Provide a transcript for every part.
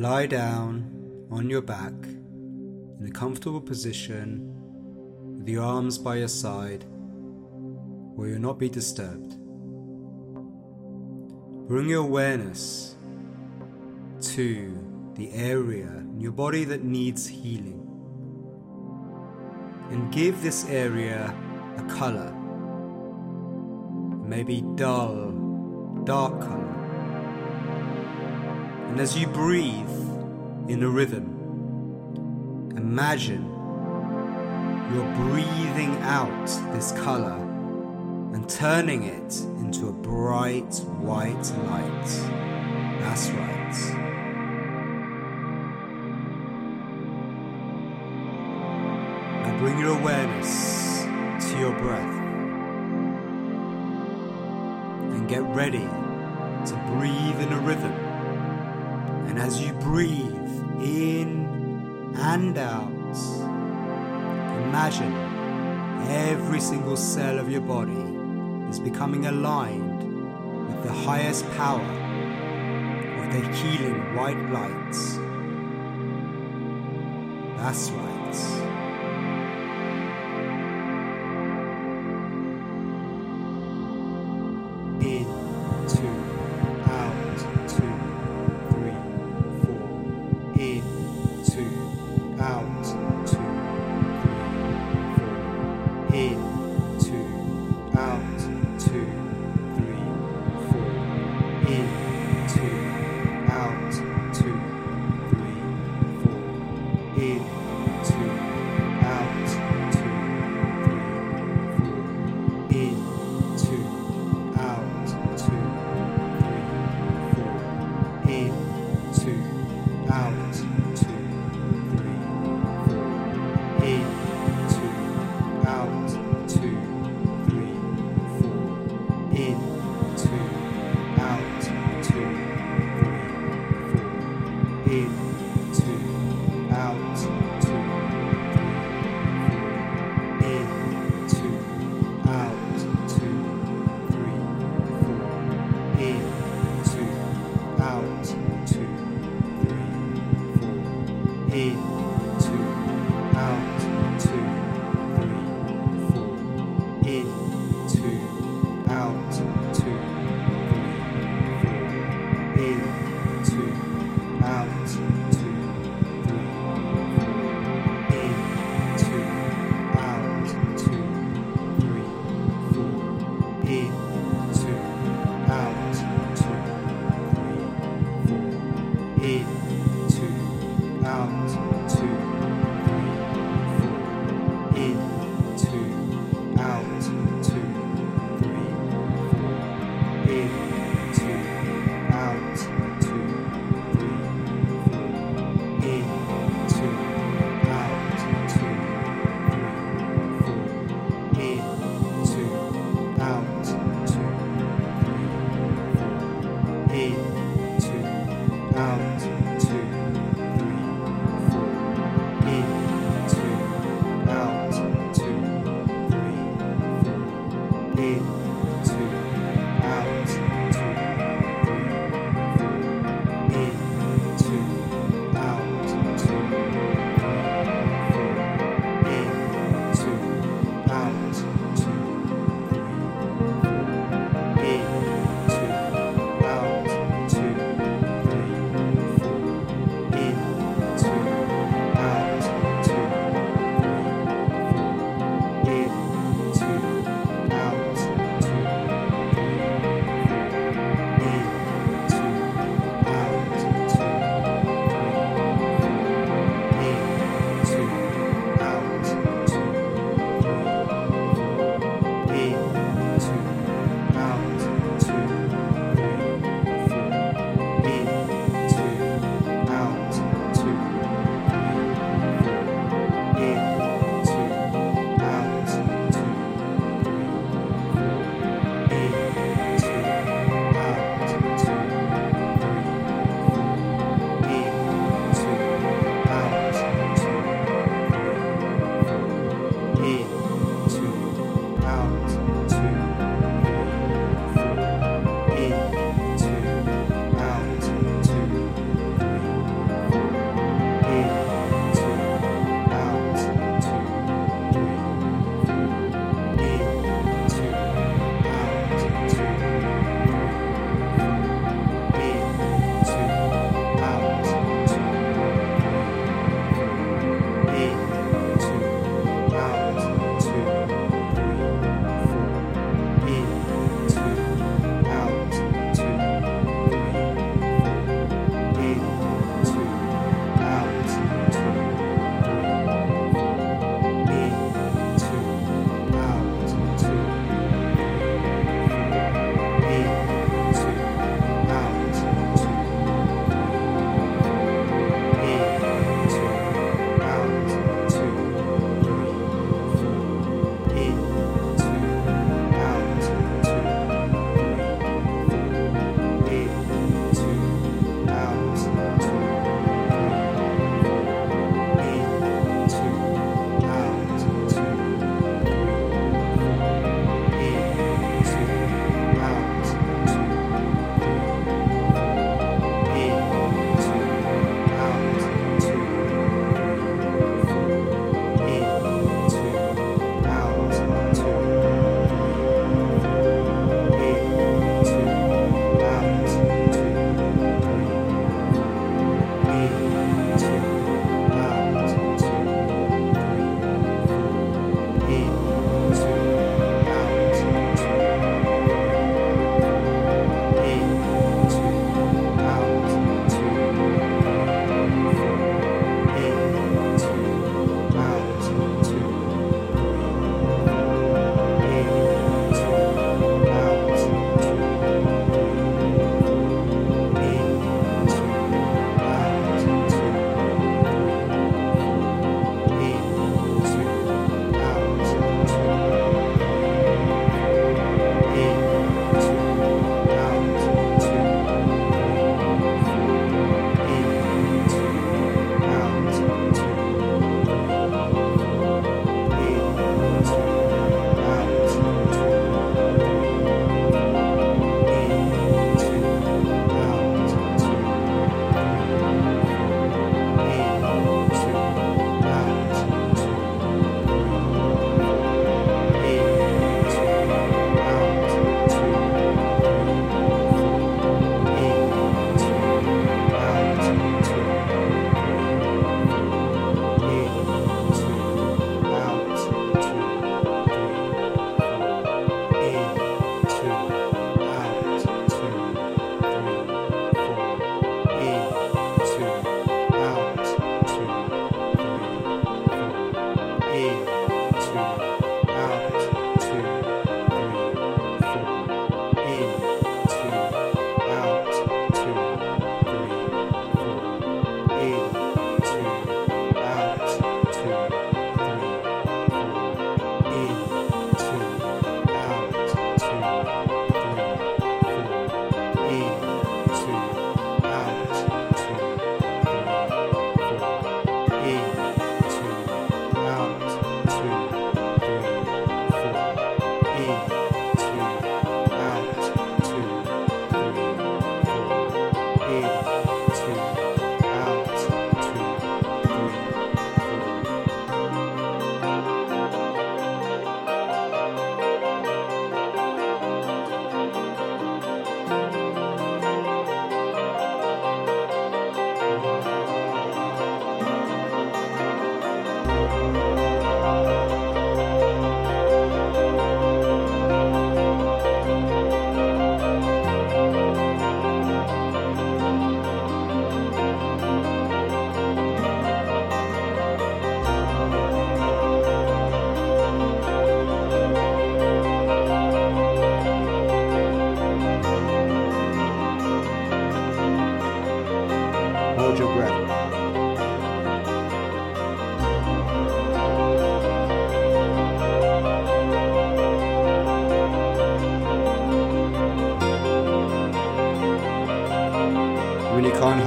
Lie down on your back in a comfortable position with your arms by your side where you'll not be disturbed. Bring your awareness to the area in your body that needs healing and give this area a color. Maybe dull, dark color. And as you breathe in a rhythm, imagine you're breathing out this color and turning it into a bright white light. That's right. Now bring your awareness to your breath and get ready to breathe in a rhythm. And as you breathe in and out, imagine every single cell of your body is becoming aligned with the highest power of the healing white lights. That's right. Hey.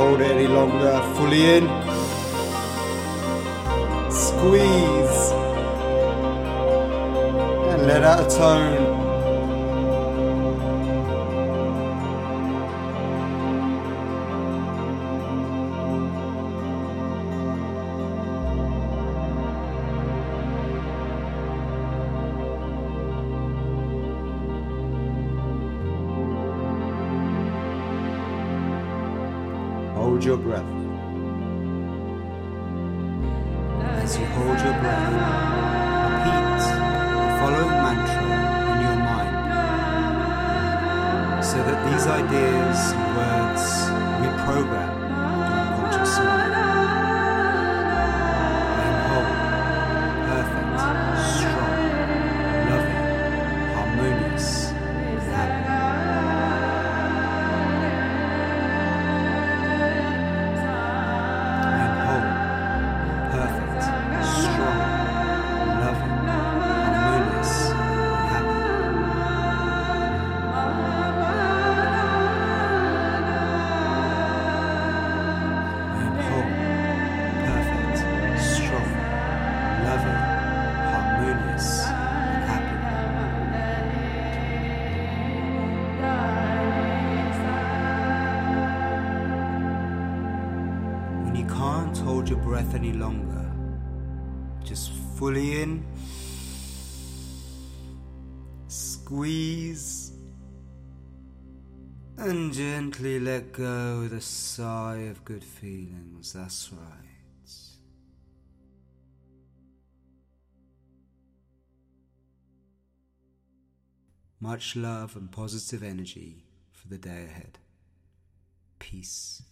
Hold it any longer, fully in. Squeeze. And let out a tone. Hold your breath. As you hold your breath, repeat the following mantra in your mind so that these ideas and words reprogram your unconscious mind. Can't hold your breath any longer, just fully in, squeeze, and gently let go with a sigh of good feelings. That's right. Much love and positive energy for the day ahead. Peace.